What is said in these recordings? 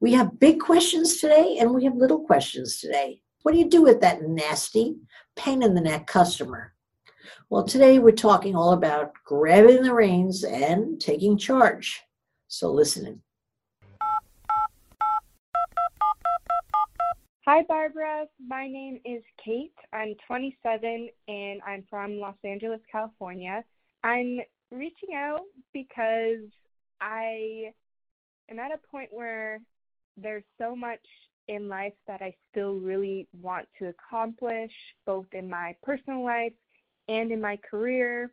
We have big questions today and we have little questions today. What do you do with that nasty, pain in the neck customer? Well, today we're talking all about grabbing the reins and taking charge. So listen in. Hi, Barbara. My name is Kate. I'm 27 and I'm from Los Angeles, California. I'm reaching out because I am at a point where there's so much in life that I still really want to accomplish, both in my personal life and in my career.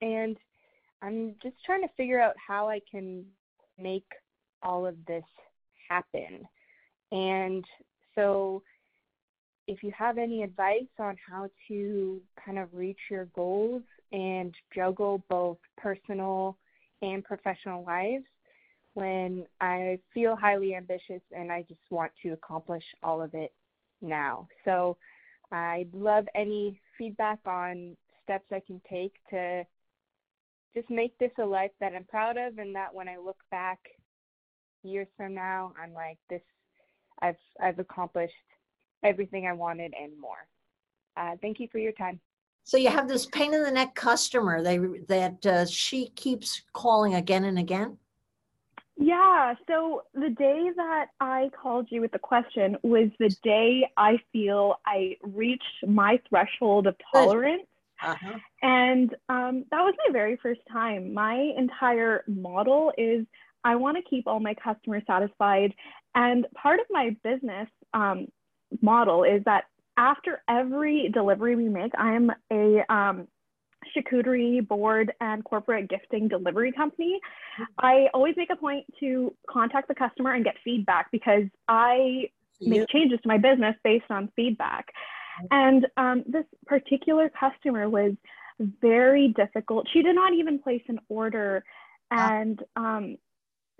And I'm just trying to figure out how I can make all of this happen. And so, if you have any advice on how to kind of reach your goals and juggle both personal and professional lives, when I feel highly ambitious and I just want to accomplish all of it now. So I'd love any feedback on steps I can take to just make this a life that I'm proud of and that when I look back years from now, I'm like this I've I've accomplished everything I wanted and more. Uh, thank you for your time. So you have this pain in the neck customer they, that uh, she keeps calling again and again. Yeah. So the day that I called you with the question was the day I feel I reached my threshold of tolerance. Uh-huh. And um, that was my very first time. My entire model is I want to keep all my customers satisfied. And part of my business um, model is that after every delivery we make, I'm a um, charcuterie board and corporate gifting delivery company, I always make a point to contact the customer and get feedback because I make changes to my business based on feedback. And um, this particular customer was very difficult. She did not even place an order. And um,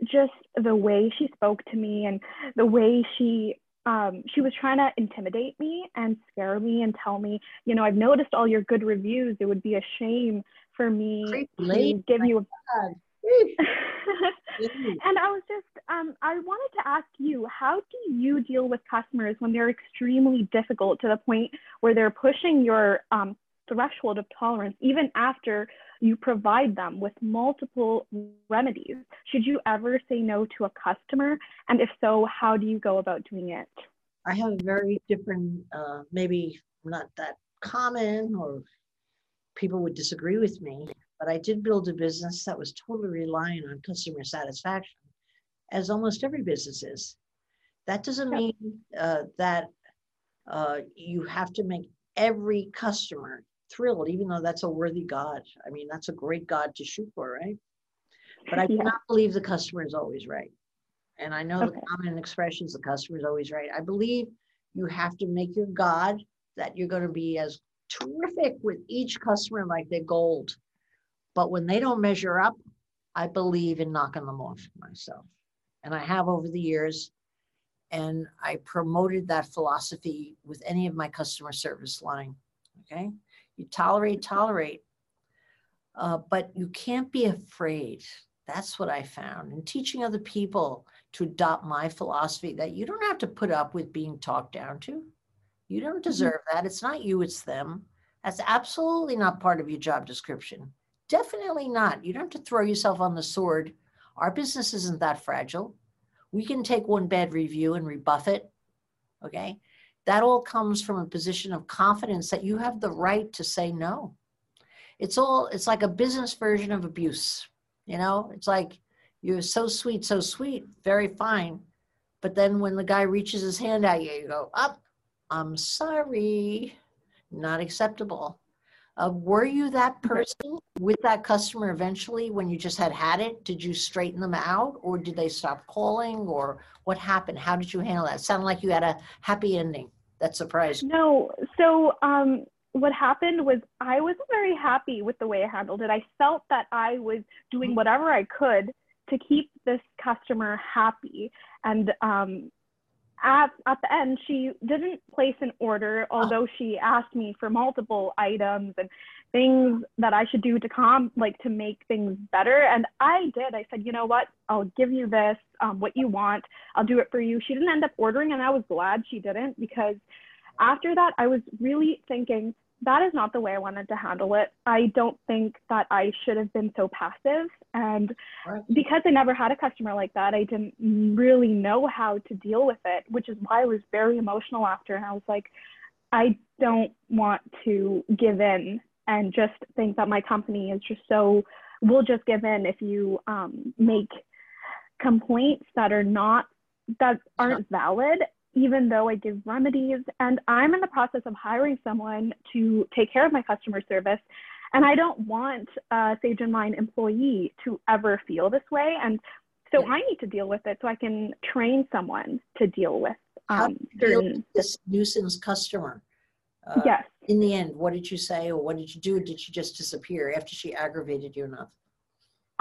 just the way she spoke to me and the way she um, she was trying to intimidate me and scare me and tell me, you know, I've noticed all your good reviews. It would be a shame for me to give you a. and I was just, um, I wanted to ask you, how do you deal with customers when they're extremely difficult to the point where they're pushing your um, threshold of tolerance, even after you provide them with multiple remedies. Should you ever say no to a customer? And if so, how do you go about doing it? I have a very different, uh, maybe not that common, or people would disagree with me, but I did build a business that was totally relying on customer satisfaction, as almost every business is. That doesn't mean uh, that uh, you have to make every customer thrilled, even though that's a worthy God. I mean, that's a great God to shoot for, right? But I do yeah. not believe the customer is always right. And I know okay. the common expression is the customer is always right. I believe you have to make your God that you're going to be as terrific with each customer like they're gold. But when they don't measure up, I believe in knocking them off myself. And I have over the years. And I promoted that philosophy with any of my customer service line. Okay. You tolerate, tolerate. Uh, but you can't be afraid. That's what I found in teaching other people to adopt my philosophy that you don't have to put up with being talked down to. You don't mm-hmm. deserve mm-hmm. that. It's not you, it's them. That's absolutely not part of your job description. Definitely not. You don't have to throw yourself on the sword. Our business isn't that fragile. We can take one bad review and rebuff it. Okay that all comes from a position of confidence that you have the right to say no. It's all, it's like a business version of abuse. You know, it's like you're so sweet, so sweet, very fine. But then when the guy reaches his hand at you, you go, up, oh, I'm sorry, not acceptable. Uh, were you that person with that customer eventually when you just had had it? Did you straighten them out or did they stop calling or what happened? How did you handle that? It sounded like you had a happy ending that surprised you. No. So um, what happened was I wasn't very happy with the way I handled it. I felt that I was doing mm-hmm. whatever I could to keep this customer happy. And um, at, at the end, she didn't place an order, although she asked me for multiple items and things that I should do to com like to make things better. And I did. I said, you know what? I'll give you this, um, what you want. I'll do it for you. She didn't end up ordering, and I was glad she didn't because after that, I was really thinking, that is not the way I wanted to handle it. I don't think that I should have been so passive. And right. because I never had a customer like that, I didn't really know how to deal with it, which is why I was very emotional after. And I was like, I don't want to give in and just think that my company is just so, we'll just give in if you um, make complaints that are not, that aren't valid even though I give remedies. And I'm in the process of hiring someone to take care of my customer service. And I don't want a Sage and Mind employee to ever feel this way. And so I need to deal with it so I can train someone to deal with um, certain this nuisance customer. Uh, yes. In the end, what did you say or what did you do? Did she just disappear after she aggravated you enough?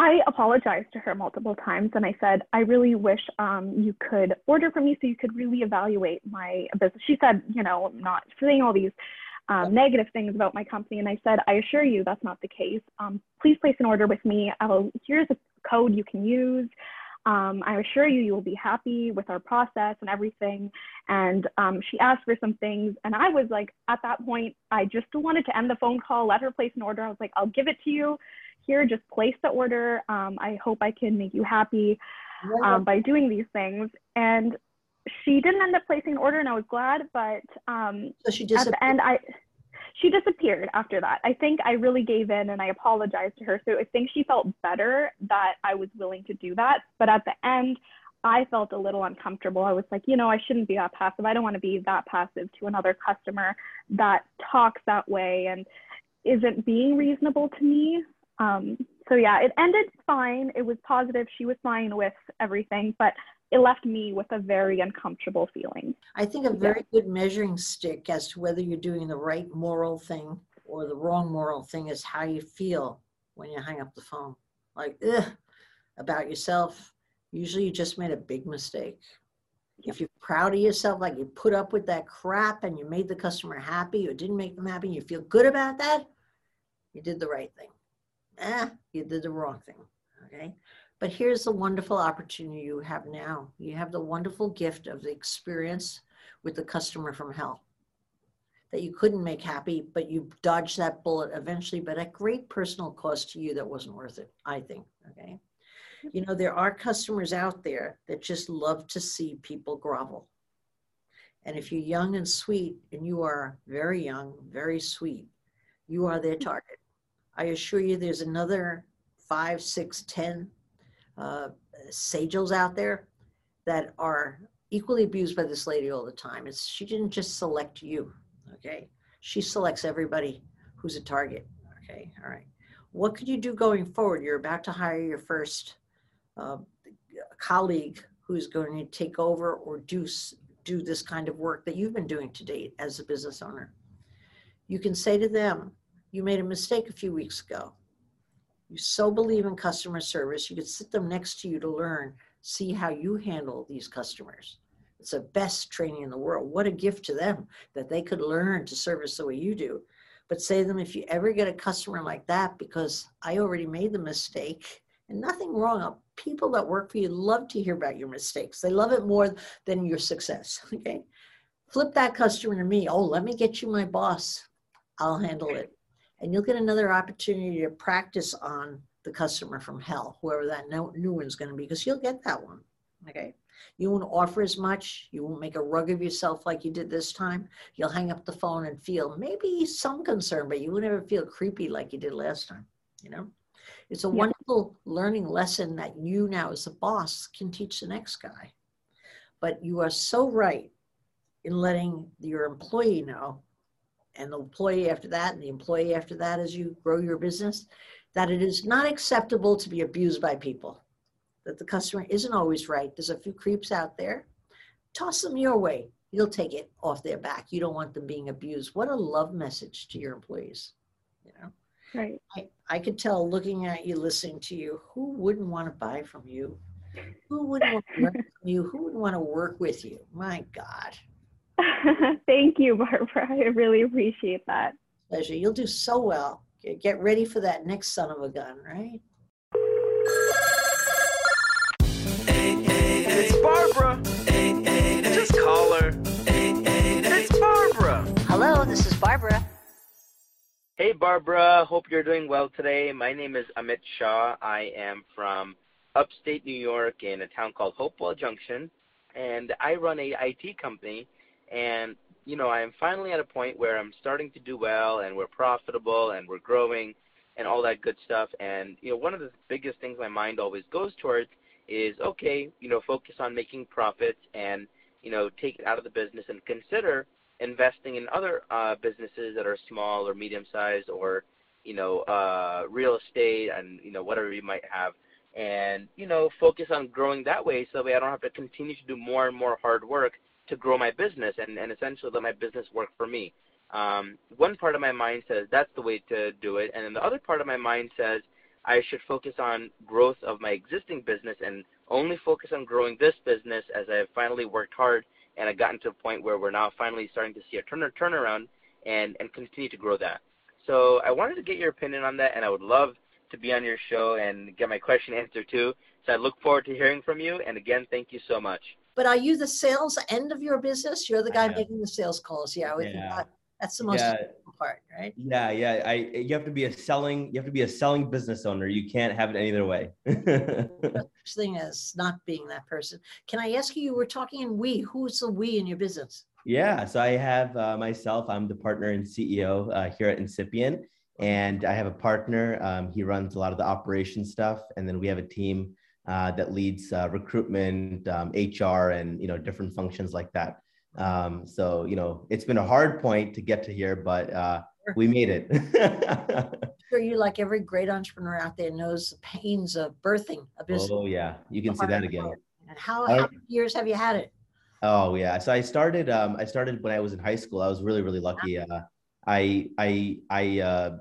I apologized to her multiple times and I said, I really wish um, you could order from me so you could really evaluate my business. She said, you know, not saying all these um, negative things about my company. And I said, I assure you that's not the case. Um, please place an order with me. I'll, here's a code you can use. Um, I assure you, you will be happy with our process and everything. And um, she asked for some things. And I was like, at that point, I just wanted to end the phone call, let her place an order. I was like, I'll give it to you here, just place the order. Um, I hope I can make you happy um, by doing these things. And she didn't end up placing an order, and I was glad. But um, so she at the end, I she disappeared after that. I think I really gave in and I apologized to her. So I think she felt better that I was willing to do that. But at the end, I felt a little uncomfortable. I was like, you know, I shouldn't be that passive. I don't want to be that passive to another customer that talks that way and isn't being reasonable to me. Um, so yeah, it ended fine. It was positive. She was fine with everything, but it left me with a very uncomfortable feeling. I think a very yeah. good measuring stick as to whether you're doing the right moral thing or the wrong moral thing is how you feel when you hang up the phone. Like, ugh, about yourself. Usually you just made a big mistake. If you're proud of yourself, like you put up with that crap and you made the customer happy or didn't make them happy, you feel good about that, you did the right thing eh, you did the wrong thing. Okay. But here's the wonderful opportunity you have now. You have the wonderful gift of the experience with the customer from hell that you couldn't make happy, but you dodged that bullet eventually, but at great personal cost to you that wasn't worth it, I think. Okay. You know, there are customers out there that just love to see people grovel. And if you're young and sweet, and you are very young, very sweet, you are their target. I assure you there's another five, six, ten uh, sagels out there that are equally abused by this lady all the time. It's she didn't just select you, okay? She selects everybody who's a target. Okay, all right. What could you do going forward? You're about to hire your first uh, colleague who's going to take over or do do this kind of work that you've been doing to date as a business owner. You can say to them, you made a mistake a few weeks ago. You so believe in customer service, you could sit them next to you to learn, see how you handle these customers. It's the best training in the world. What a gift to them that they could learn to service the way you do. But say to them, if you ever get a customer like that, because I already made the mistake, and nothing wrong. Uh, people that work for you love to hear about your mistakes. They love it more than your success. Okay. Flip that customer to me. Oh, let me get you my boss. I'll handle it and you'll get another opportunity to practice on the customer from hell, whoever that new one's going to be, because you'll get that one. Okay. You won't offer as much. You won't make a rug of yourself like you did this time. You'll hang up the phone and feel maybe some concern, but you won't ever feel creepy like you did last time. You know, it's a yeah. wonderful learning lesson that you now, as a boss, can teach the next guy. But you are so right in letting your employee know and the employee after that and the employee after that as you grow your business that it is not acceptable to be abused by people that the customer isn't always right. There's a few creeps out there. Toss them your way. You'll take it off their back. You don't want them being abused. What a love message to your employees you know? Right. I, I could tell looking at you listening to you who wouldn't want to buy from you? Who wouldn't want to work with you? Who would want to work with you? My god Thank you, Barbara. I really appreciate that. Pleasure. You'll do so well. Get ready for that next son of a gun, right? Hey, hey, it's Barbara. Hey, hey, Just call her. It's Barbara. Hello, this is Barbara. Hey, Barbara. Hope you're doing well today. My name is Amit Shah. I am from upstate New York in a town called Hopewell Junction, and I run a IT company and you know I'm finally at a point where I'm starting to do well and we're profitable and we're growing and all that good stuff. And you know one of the biggest things my mind always goes towards is okay, you know, focus on making profits and you know take it out of the business and consider investing in other uh, businesses that are small or medium sized or you know uh, real estate and you know whatever you might have and you know focus on growing that way so that way I don't have to continue to do more and more hard work to grow my business and, and essentially let my business work for me. Um, one part of my mind says that's the way to do it, and then the other part of my mind says I should focus on growth of my existing business and only focus on growing this business as I have finally worked hard and I've gotten to a point where we're now finally starting to see a turn turnaround and, and continue to grow that. So I wanted to get your opinion on that, and I would love to be on your show and get my question answered too. So I look forward to hearing from you. And again, thank you so much. But are you the sales end of your business? You're the guy making the sales calls. Yeah, yeah. that's the most yeah. important part, right? Yeah, yeah. I you have to be a selling you have to be a selling business owner. You can't have it any other way. thing is not being that person. Can I ask you? You were talking in we. Who's the we in your business? Yeah, so I have uh, myself. I'm the partner and CEO uh, here at Incipient, and I have a partner. Um, he runs a lot of the operation stuff, and then we have a team uh, that leads uh, recruitment, um, HR, and you know different functions like that. Um, so you know it's been a hard point to get to here, but uh, we made it. sure, you like every great entrepreneur out there knows the pains of birthing a business. Oh yeah, you can see that again. And how, how many years have you had it? Oh yeah, so I started. Um, I started when I was in high school. I was really really lucky. Uh, I I I uh,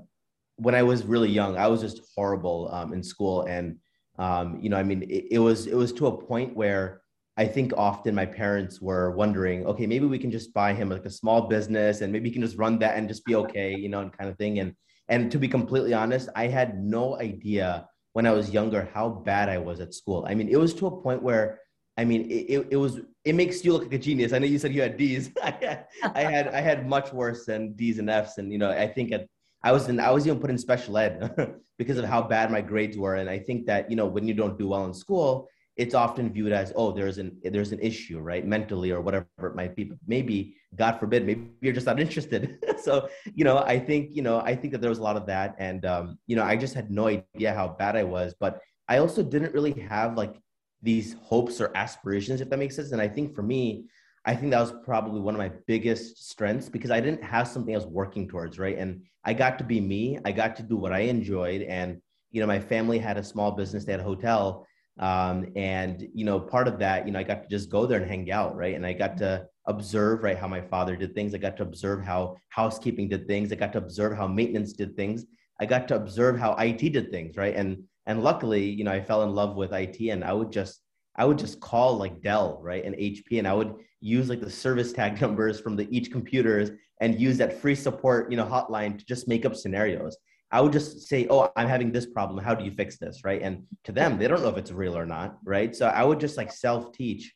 when I was really young, I was just horrible um, in school and um, you know, I mean, it, it was it was to a point where I think often my parents were wondering, okay, maybe we can just buy him like a small business and maybe he can just run that and just be okay, you know, and kind of thing. And and to be completely honest, I had no idea when I was younger how bad I was at school. I mean, it was to a point where I mean, it, it was it makes you look like a genius. I know you said you had D's. I had I had I had much worse than D's and F's, and you know, I think at I was in I was even put in special ed because of how bad my grades were. And I think that you know when you don't do well in school, it's often viewed as oh there's an there's an issue right mentally or whatever it might be. But maybe God forbid maybe you're just not interested. so you know I think you know I think that there was a lot of that, and um, you know I just had no idea how bad I was, but I also didn't really have like these hopes or aspirations if that makes sense. And I think for me I think that was probably one of my biggest strengths because I didn't have something I was working towards, right? And I got to be me. I got to do what I enjoyed. And, you know, my family had a small business, they had a hotel. Um, and, you know, part of that, you know, I got to just go there and hang out, right? And I got to observe, right, how my father did things. I got to observe how housekeeping did things. I got to observe how maintenance did things. I got to observe how IT did things, right? And, and luckily, you know, I fell in love with IT and I would just, I would just call like Dell, right, and HP, and I would use like the service tag numbers from the each computers and use that free support, you know, hotline to just make up scenarios. I would just say, "Oh, I'm having this problem. How do you fix this?" Right? And to them, they don't know if it's real or not, right? So I would just like self-teach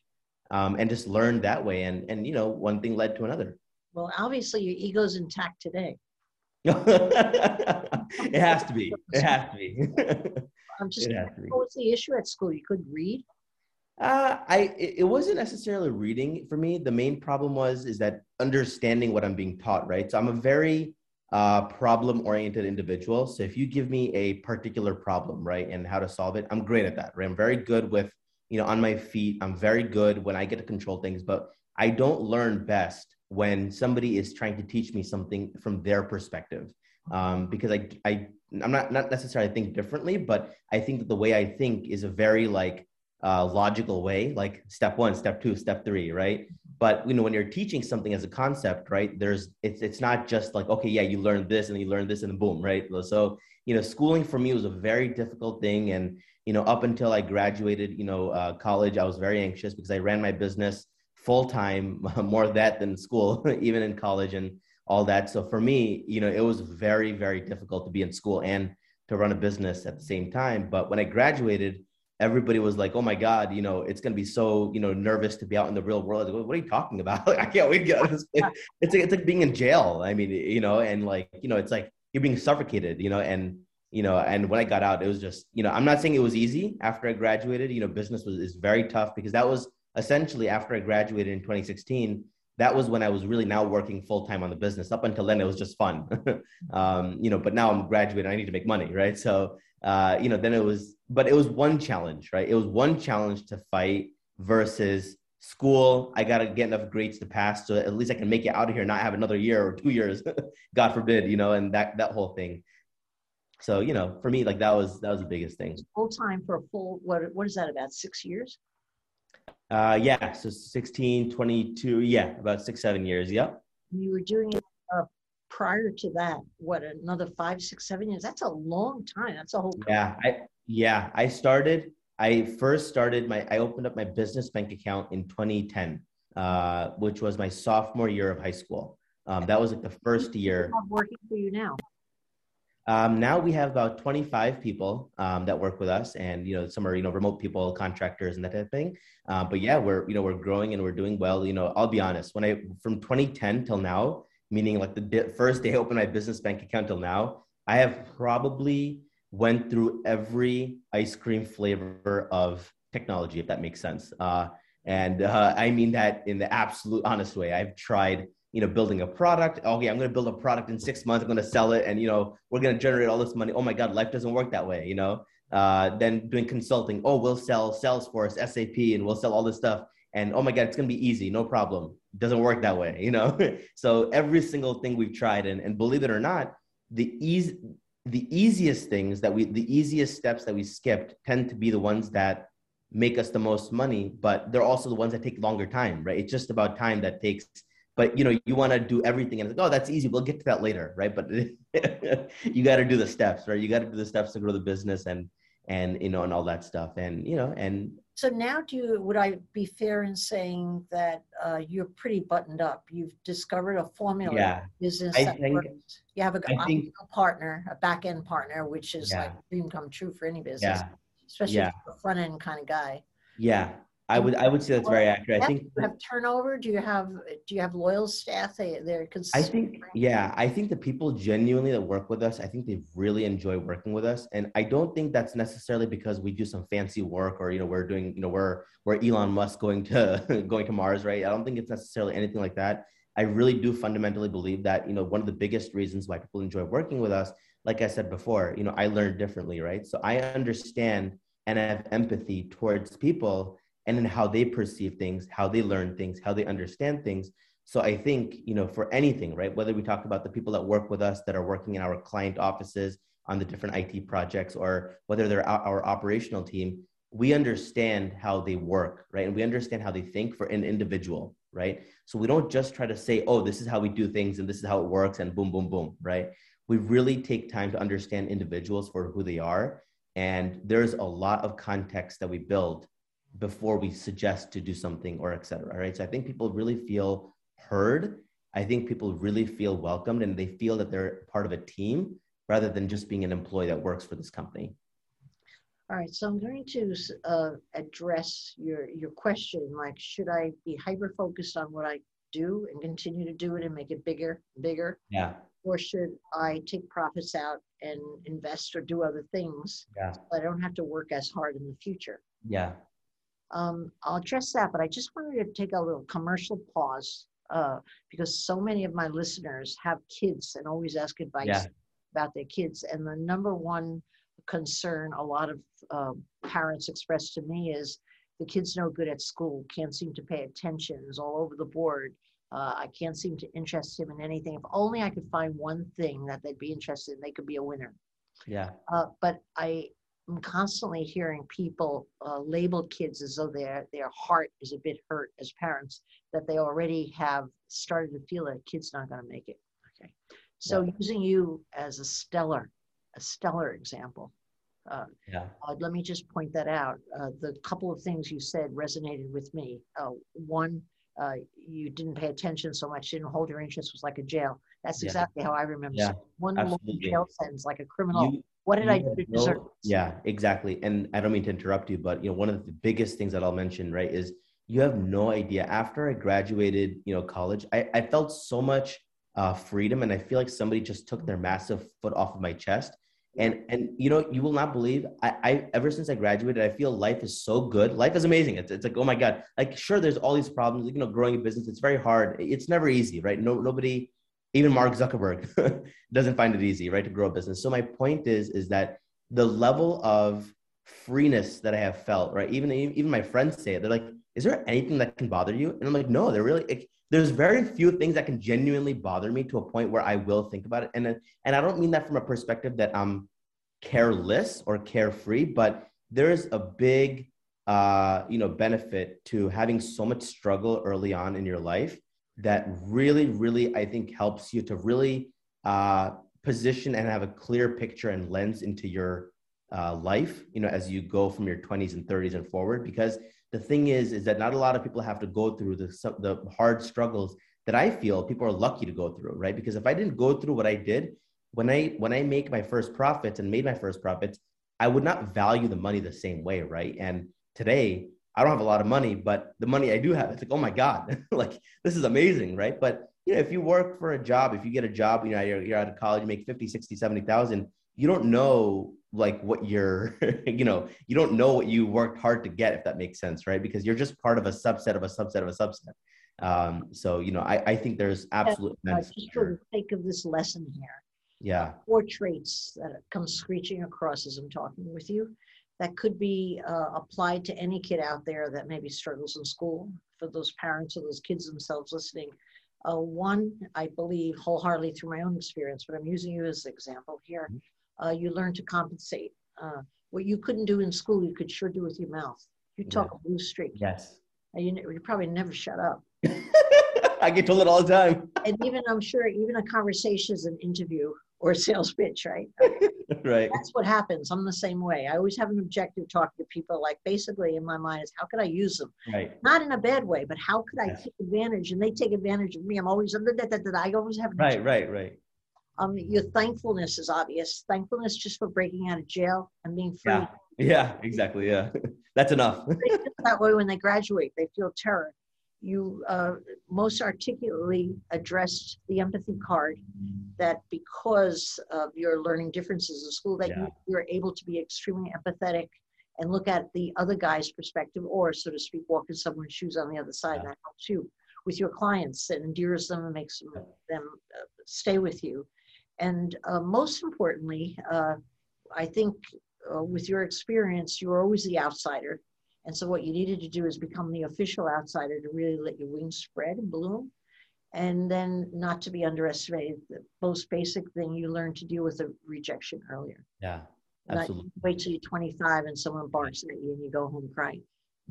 um, and just learn that way. And and you know, one thing led to another. Well, obviously, your ego's intact today. it has to be. It has to be. I'm just. What was the issue at school? You couldn't read. Uh, I it wasn't necessarily reading for me. The main problem was is that understanding what I'm being taught, right? So I'm a very uh, problem oriented individual. So if you give me a particular problem, right, and how to solve it, I'm great at that, right? I'm very good with you know on my feet. I'm very good when I get to control things, but I don't learn best when somebody is trying to teach me something from their perspective um, because I, I i'm not not necessarily think differently but i think that the way i think is a very like uh, logical way like step one step two step three right? But you know when you're teaching something as a concept right there's it's it's not just like okay yeah you learn this and you learn this and boom right? So you know schooling for me was a very difficult thing. And you know up until i graduated you know uh, college i was very anxious because i ran my business full time more that than school even in college and all that. So for me you know it was very very difficult to be in school and to run a business at the same time. But when i graduated everybody was like, "Oh my God, you know, it's gonna be so you know nervous to be out in the real world." Like, what are you talking about? Like, I can't wait to get out of this place. It's like it's like being in jail. I mean, you know, and like you know, it's like you're being suffocated, you know, and you know, and when I got out, it was just you know, I'm not saying it was easy after I graduated. You know, business was is very tough because that was essentially after I graduated in 2016. That was when I was really now working full time on the business. Up until then, it was just fun, um, you know. But now I'm graduating, I need to make money, right? So uh, you know, then it was, but it was one challenge, right? It was one challenge to fight versus school. I got to get enough grades to pass, so at least I can make it out of here, not have another year or two years, God forbid, you know, and that that whole thing. So you know, for me, like that was that was the biggest thing. Full time for a full what? What is that? About six years? Uh, yeah. So 16, 22, yeah, about six, seven years. Yep. You were doing it uh, prior to that, what another five, six, seven years? That's a long time. That's a whole. Yeah, I yeah I started. I first started my. I opened up my business bank account in 2010, uh, which was my sophomore year of high school. Um, that was like the first year. Working for you now. Um, now we have about 25 people um, that work with us, and you know some are you know remote people, contractors, and that type of thing. Uh, but yeah, we're you know we're growing and we're doing well. You know, I'll be honest. When I from 2010 till now, meaning like the first day I opened my business bank account till now, I have probably went through every ice cream flavor of technology, if that makes sense. Uh, and uh, I mean that in the absolute honest way. I've tried, you know, building a product. Okay, I'm going to build a product in six months. I'm going to sell it, and you know, we're going to generate all this money. Oh my God, life doesn't work that way. You know. Uh, then doing consulting. Oh, we'll sell Salesforce, SAP, and we'll sell all this stuff and oh my god it's going to be easy no problem. Doesn't work that way you know? So every single thing we've tried and, and believe it or not the easy the easiest things that we the easiest steps that we skipped tend to be the ones that make us the most money but they're also the ones that take longer time right? It's just about time that takes but you know you want to do everything and it's like oh that's easy we'll get to that later right? But you got to do the steps right? You got to do the steps to grow the business and and you know and all that stuff. And you know and so now, do you, would I be fair in saying that uh, you're pretty buttoned up? You've discovered a formula yeah, business I that think, works. You have a, think, partner, a back end partner, which is yeah. like dream come true for any business, yeah. especially yeah. a front end kind of guy. Yeah, I would I would say that's very accurate. I think you have turnover. Do you have do you have loyal staff? They they're I think yeah, I think the people genuinely that work with us, I think they really enjoy working with us, and I don't think that's necessarily because we do some fancy work or you know we're doing you know we're we're Elon Musk going to going to Mars, right? I don't think it's necessarily anything like that. I really do fundamentally believe that you know one of the biggest reasons why people enjoy working with us, like I said before, you know I learn differently, right? So I understand and I have empathy towards people and in how they perceive things, how they learn things, how they understand things. So I think, you know, for anything, right? Whether we talk about the people that work with us that are working in our client offices on the different IT projects, or whether they're our operational team, we understand how they work, right? And we understand how they think for an individual, right? So we don't just try to say, oh, this is how we do things and this is how it works and boom, boom, boom, right? We really take time to understand individuals for who they are. And there's a lot of context that we build before we suggest to do something or etc right? So i think people really feel heard. I think people really feel welcomed and they feel that they're part of a team rather than just being an employee that works for this company. All right so i'm going to uh, address your your question like should i be hyper focused on what i do and continue to do it and make it bigger bigger? Yeah. Or should i take profits out and invest or do other things? Yeah. So i don't have to work as hard in the future. Yeah um, I'll address that, but I just wanted to take a little commercial pause uh, because so many of my listeners have kids and always ask advice yeah. about their kids. And the number one concern a lot of uh, parents express to me is the kid's no good at school, can't seem to pay attention, is all over the board, Uh, I can't seem to interest him in anything. If only I could find one thing that they'd be interested in, they could be a winner. Yeah. Uh, but I am constantly hearing people uh, label kids as though their their heart is a bit hurt as parents that they already have started to feel that kid's not going to make it. Okay, so Yeah. using you as a stellar, a stellar example. Uh, Yeah. uh, let me just point that out. Uh, the couple of things you said resonated with me. Uh, one, uh, you didn't pay attention so much, didn't hold your interest, was like a jail. That's Yeah. exactly how I remember. Yeah, it. One jail sentence, like a criminal. You- what did I do to deserve? this? Yeah, exactly. And I don't mean to interrupt you, but you know, one of the biggest things that I'll mention, right, is you have no idea. After I graduated, you know, college, I, I felt so much uh, freedom, and I feel like somebody just took their massive foot off of my chest. And and you know, you will not believe. I, I ever since I graduated, I feel life is so good. Life is amazing. It's, it's like oh my god. Like sure, there's all these problems. You know, growing a business, it's very hard. It's never easy, right? No, nobody even Mark Zuckerberg doesn't find it easy, right, to grow a business. So my point is, is that the level of freeness that I have felt, right? Even even my friends say it. They're like, "Is there anything that can bother you?" And I'm like, "No, there really. It, there's very few things that can genuinely bother me to a point where I will think about it." And and I don't mean that from a perspective that I'm careless or carefree, but there is a big, uh, you know, benefit to having so much struggle early on in your life that really, really, I think helps you to really uh, position and have a clear picture and lens into your uh, life, you know, as you go from your 20s and 30s and forward. Because the thing is, is that not a lot of people have to go through the, the hard struggles that I feel people are lucky to go through, right? Because if I didn't go through what I did, when I when I make my first profits and made my first profits, I would not value the money the same way, right? And today, I don't have a lot of money, but the money I do have, it's like, oh my God, like this is amazing, right? But you know, if you work for a job, if you get a job, you know, you're, you're out of college, you make 50, 60, 70,000, you don't know like what you're, you know, you don't know what you worked hard to get, if that makes sense, right? Because you're just part of a subset of a subset of a subset. Um, so, you know, I, I think there's absolute Uh, just for the sake of this lesson here, Yeah. four traits that come screeching across as I'm talking with you that could be uh, applied to any kid out there that maybe struggles in school for those parents or those kids themselves listening. Uh, one, I believe wholeheartedly through my own experience, but I'm using you as an example here. Uh, you learn to compensate. Uh, what you couldn't do in school, you could sure do with your mouth. You talk a blue streak. Yes. and You, you probably never shut up. I get told it all the time. And even, I'm sure, even a conversation is an interview or sales pitch, right? right. that's what happens. I'm the same way. I always have an objective talking to people. Like basically, in my mind, is how could I use them? Right. Not in a bad way, but how could I Yes. take advantage? And they take advantage of me. I'm always under that. that- that. I always have. Right. Right. Right. Um, your thankfulness is obvious. Thankfulness just for breaking out of jail and being free. Yeah. Yeah. Exactly. Yeah. That's enough. That way when they graduate. They feel terror. You uh, most articulately addressed the empathy card that because of your learning differences in school that Yeah. you, you're able to be extremely empathetic and look at the other guy's perspective or so to speak walk in someone's shoes on the other side Yeah. that helps you with your clients and endears them and makes them, them uh, stay with you and uh, most importantly uh, i think uh, with your experience you're always the outsider and so what you needed to do is become the official outsider to really let your wings spread and bloom and then not to be underestimated the most basic thing you learn to deal with the rejection earlier Yeah. not Absolutely. wait till you're 25 and someone barks at you and you go home crying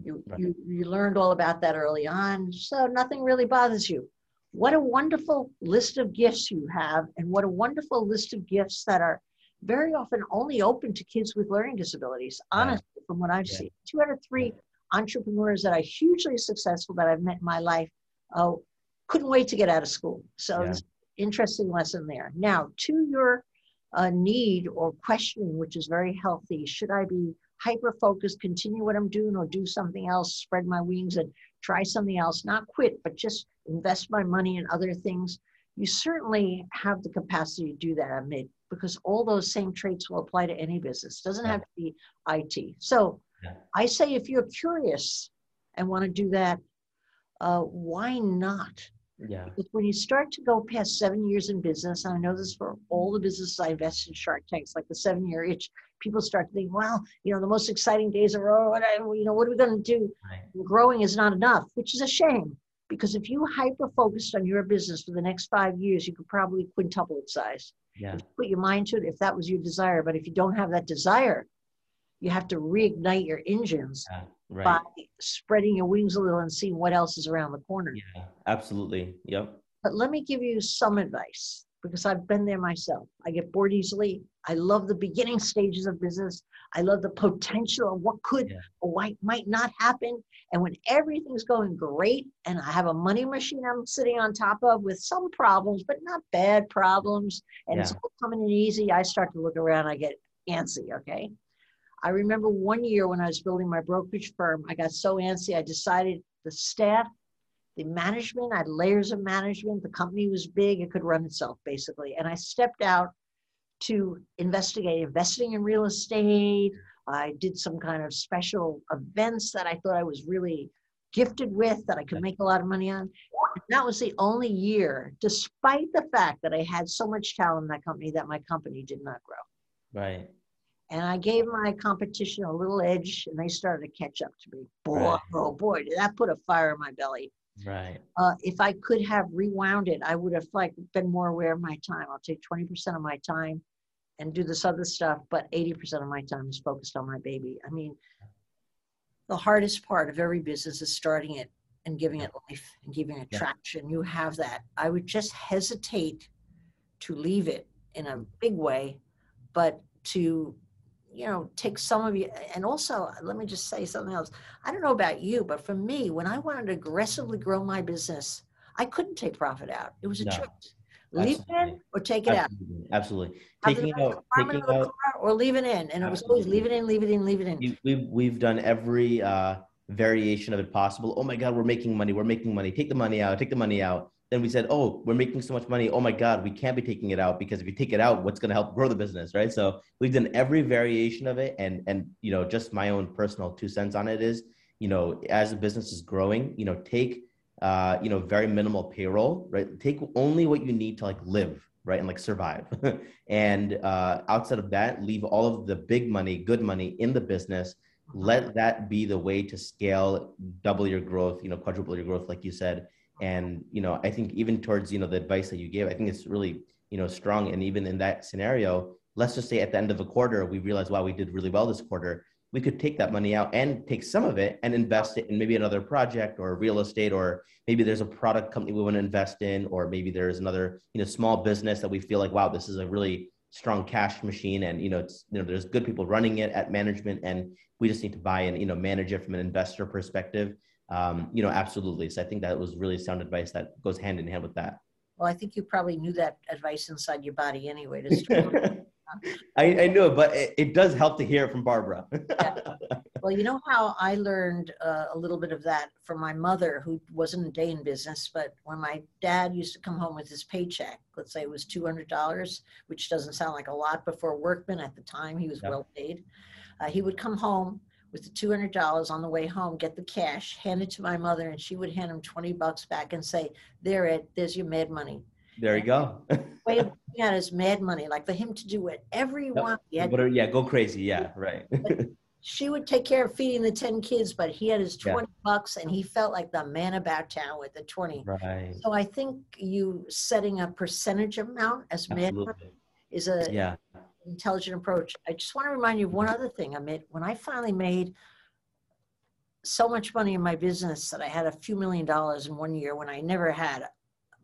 you, Right. you you learned all about that early on so nothing really bothers you what a wonderful list of gifts you have and what a wonderful list of gifts that are very often only open to kids with learning disabilities honestly from what i've Yeah. seen. Two out of three entrepreneurs that are hugely successful that i've met in my life uh, couldn't wait to get out of school. So Yeah. interesting lesson there. Now to your uh, need or questioning which is very healthy should i be hyper focused continue what i'm doing or do something else spread my wings and try something else? Not quit but just invest my money in other things. You certainly have the capacity to do that Amit because all those same traits will apply to any business It doesn't Yeah. have to be it so Yeah. i say if you're curious and want to do that uh, why not Yeah. because when you start to go past seven years in business, and I know this for all the businesses I invest in Shark Tanks, like the seven year itch, people start to think, well, you know, the most exciting days are, oh, what you know, what are we going to do? Right. Growing is not enough, which is a shame Because if you hyper focused on your business for the next five years, you could probably quintuple its size. Yeah. Put your mind to it, if that was your desire. But if you don't have that desire, you have to reignite your engines yeah. Right. by spreading your wings a little and seeing what else is around the corner. Yeah, absolutely. Yep. But let me give you some advice because I've been there myself. I get bored easily. I love the beginning stages of business. I love the potential of what could yeah. or what might not happen. And when everything's going great and I have a money machine I'm sitting on top of with some problems, but not bad problems, and yeah. it's all coming in easy, I start to look around, I get antsy, okay? I remember one year when I was building my brokerage firm, I got so antsy, I decided the staff the management, I had layers of management. The company was big, it could run itself basically. And I stepped out to investigate investing in real estate. I did some kind of special events that I thought I was really gifted with that I could make a lot of money on. And that was the only year, despite the fact that I had so much talent in that company, that my company did not grow. Right. And I gave my competition a little edge and they started to catch up to me. Boy, right. oh boy, did that put a fire in my belly. Right. Uh, if I could have rewound it, I would have like been more aware of my time. I'll take 20% of my time and do this other stuff, but 80% of my time is focused on my baby. I mean, the hardest part of every business is starting it and giving it life and giving it yeah. traction. You have that. I would just hesitate to leave it in a big way, but to you know take some of you and also let me just say something else i don't know about you but for me when i wanted to aggressively grow my business i couldn't take profit out it was a no. choice leave Absolutely. it in or take it Absolutely. out Absolutely. Taking out, taking out or leave it in. And Absolutely. it was always leave it in, leave it in, leave it in. We've, we've done every uh, variation of it possible. Oh my God, we're making money. We're making money. Take the money out. Take the money out. Then we said, oh, we're making so much money. Oh my God, we can't be taking it out because if you take it out, what's going to help grow the business, right? So we've done every variation of it, and and you know, just my own personal two cents on it is, you know, as the business is growing, you know, take uh, you know, very minimal payroll, right? Take only what you need to like live, right, and like survive, and uh, outside of that, leave all of the big money, good money in the business. Let that be the way to scale, double your growth, you know, quadruple your growth, like you said and you know i think even towards you know the advice that you gave i think it's really you know strong. And even in that scenario let's just say at the end of a quarter we realize wow we did really well this quarter. We could take that money out and take some of it and invest it in maybe another project or real estate or maybe there's a product company we want to invest in or maybe there's another you know small business that we feel like wow this is a really strong cash machine. And you know it's you know there's good people running it at management and we just need to buy and you know manage it from an investor perspective um, you know, absolutely. So I think that was really sound advice that goes hand in hand with that. Well, I think you probably knew that advice inside your body anyway. I, I know, but it, it, does help to hear it from Barbara. yeah. Well, you know how I learned uh, a little bit of that from my mother, who wasn't a day in business, but when my dad used to come home with his paycheck, let's say it was $200, which doesn't sound like a lot, but for a workman at the time, he was yep. well paid. Uh, he would come home with the $200 on the way home, get the cash, hand it to my mother, and she would hand him 20 bucks back and say, There, it, there's your mad money. There you go. way of looking at his mad money, like for him to do whatever he wanted. Yep. Uh, yeah, go crazy. Yeah, right. she would take care of feeding the 10 kids, but he had his 20 yeah. bucks and he felt like the man about town with the 20. Right. So I think you setting a percentage amount as mad is a yeah intelligent approach. I just want to remind you of one other thing. Made when I finally made so much money in my business that I had a few million dollars in one year when I never had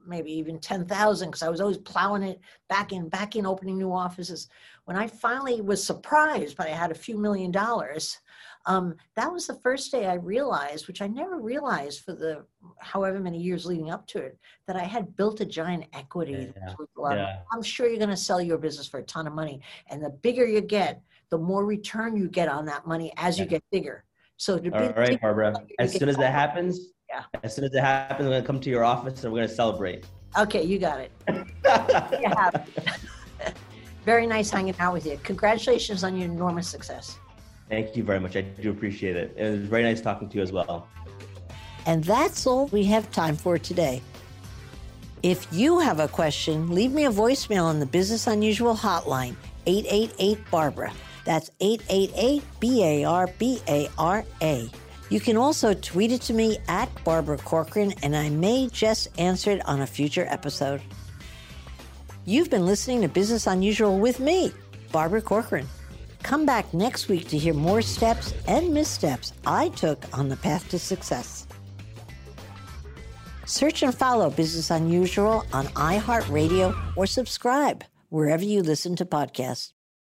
maybe even 10,000 because I was always plowing it back in, back in, opening new offices. When I finally was surprised, but I had a few million dollars, um, that was the first day I realized, which I never realized for the however many years leading up to it, that I had built a giant equity. Yeah. Yeah. I'm sure you're going to sell your business for a ton of money. And the bigger you get, the more return you get on that money as yeah. you get bigger. So to All right, Barbara. As soon as that happens, yeah. As soon as it happens, I'm going to come to your office and we're going to celebrate. Okay, you got it. you. Very nice hanging out with you. Congratulations on your enormous success. Thank you very much. I do appreciate it. It was very nice talking to you as well. And that's all we have time for today. If you have a question, leave me a voicemail on the Business Unusual hotline, 888 Barbara. That's 888 B A R B A R A. You can also tweet it to me at Barbara Corcoran, and I may just answer it on a future episode. You've been listening to Business Unusual with me, Barbara Corcoran. Come back next week to hear more steps and missteps I took on the path to success. Search and follow Business Unusual on iHeartRadio or subscribe wherever you listen to podcasts.